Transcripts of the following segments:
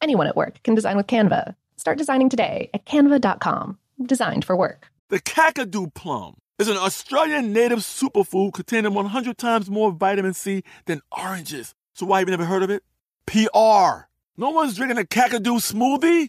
Anyone at work can design with Canva. Start designing today at canva.com. Designed for work. The Kakadu plum is an Australian native superfood containing 100 times more vitamin C than oranges. So why have you never heard of it? PR. No one's drinking a Kakadu smoothie?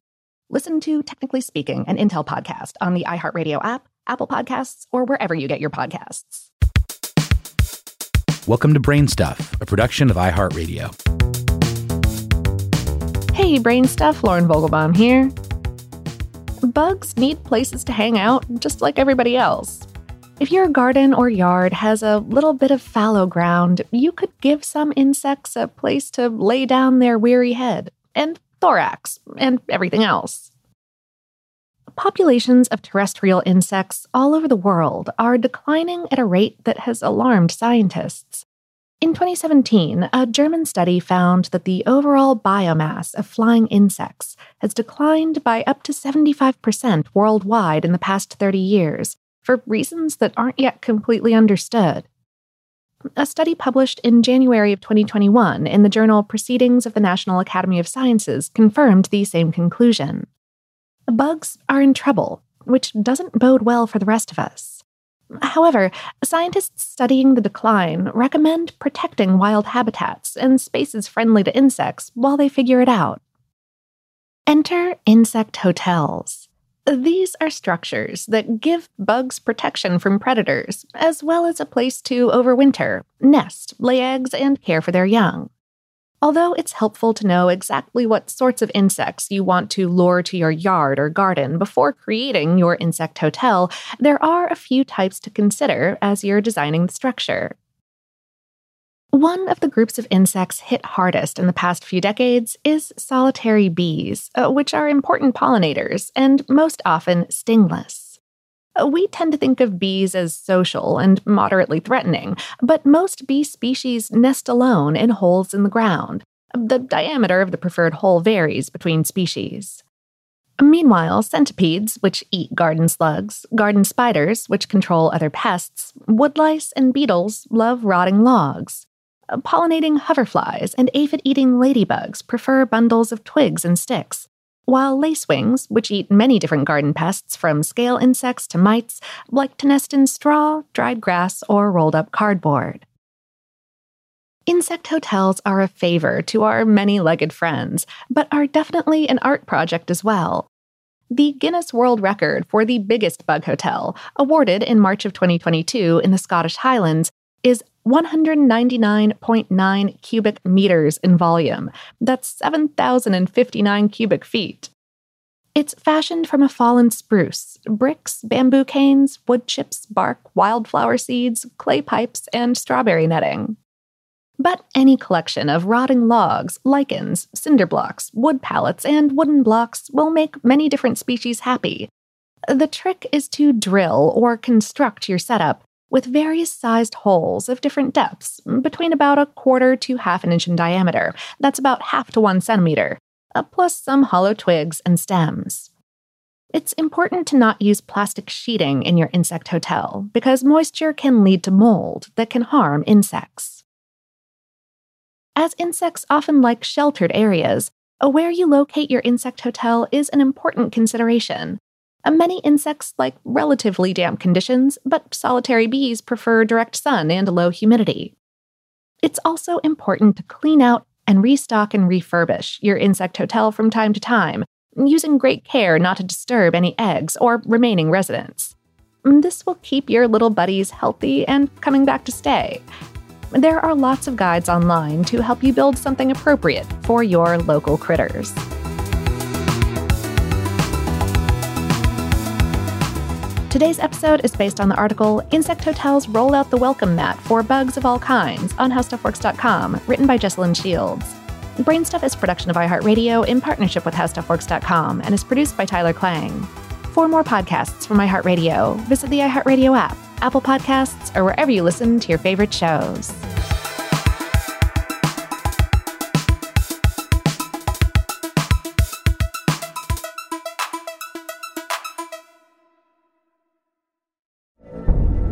Listen to Technically Speaking, an Intel podcast on the iHeartRadio app, Apple Podcasts, or wherever you get your podcasts. Welcome to Brain Stuff, a production of iHeartRadio. Hey, Brain Stuff, Lauren Vogelbaum here. Bugs need places to hang out, just like everybody else. If your garden or yard has a little bit of fallow ground, you could give some insects a place to lay down their weary head. And thorax, and everything else. Populations of terrestrial insects all over the world are declining at a rate that has alarmed scientists. In 2017, a German study found that the overall biomass of flying insects has declined by up to 75% worldwide in the past 30 years for reasons that aren't yet completely understood. A study published in January of 2021 in the journal Proceedings of the National Academy of Sciences confirmed the same conclusion. Bugs are in trouble, which doesn't bode well for the rest of us. However, scientists studying the decline recommend protecting wild habitats and spaces friendly to insects while they figure it out. Enter insect hotels. These are structures that give bugs protection from predators, as well as a place to overwinter, nest, lay eggs, and care for their young. Although it's helpful to know exactly what sorts of insects you want to lure to your yard or garden before creating your insect hotel, there are a few types to consider as you're designing the structure. One of the groups of insects hit hardest in the past few decades is solitary bees, uh, which are important pollinators and most often stingless. Uh, we tend to think of bees as social and moderately threatening, but most bee species nest alone in holes in the ground. The diameter of the preferred hole varies between species. Meanwhile, centipedes, which eat garden slugs, garden spiders, which control other pests, woodlice, and beetles love rotting logs. Pollinating hoverflies and aphid eating ladybugs prefer bundles of twigs and sticks. while lacewings, which eat many different garden pests from scale insects to mites, like to nest in straw, dried grass, or rolled up cardboard. Insect hotels are a favor to our many legged friends, but are definitely an art project as well. The Guinness World Record for the biggest bug hotel, awarded in March of 2022 in the Scottish Highlands, is 199.9 cubic meters in volume. That's 7,059 cubic feet. It's fashioned from a fallen spruce, bricks, bamboo canes, wood chips, bark, wildflower seeds, clay pipes, and strawberry netting. But any collection of rotting logs, lichens, cinder blocks, wood pallets, and wooden blocks will make many different species happy. The trick is to drill or construct your setup with various sized holes of different depths, between about a quarter to half an inch in diameter. That's about half to one centimeter, uh, plus some hollow twigs and stems. It's important to not use plastic sheeting in your insect hotel because moisture can lead to mold that can harm insects. As insects often like sheltered areas, where you locate your insect hotel is an important consideration. Uh, many insects like relatively damp conditions, but solitary bees prefer direct sun and low humidity. It's also important to clean out and restock and refurbish your insect hotel from time to time, using great care not to disturb any eggs or remaining residents. This will keep your little buddies healthy and coming back to stay. There are lots of guides online to help you build something appropriate for your local critters. Today's episode is based on the article Insect Hotels Roll Out the Welcome Mat for Bugs of All Kinds on HowStuffWorks.com, written by Jesslyn Shields. Brainstuff is a production of iHeartRadio in partnership with HowStuffWorks.com and is produced by Tyler Klang. For more podcasts from iHeartRadio, visit the iHeartRadio app, Apple Podcasts, or wherever you listen to your favorite shows.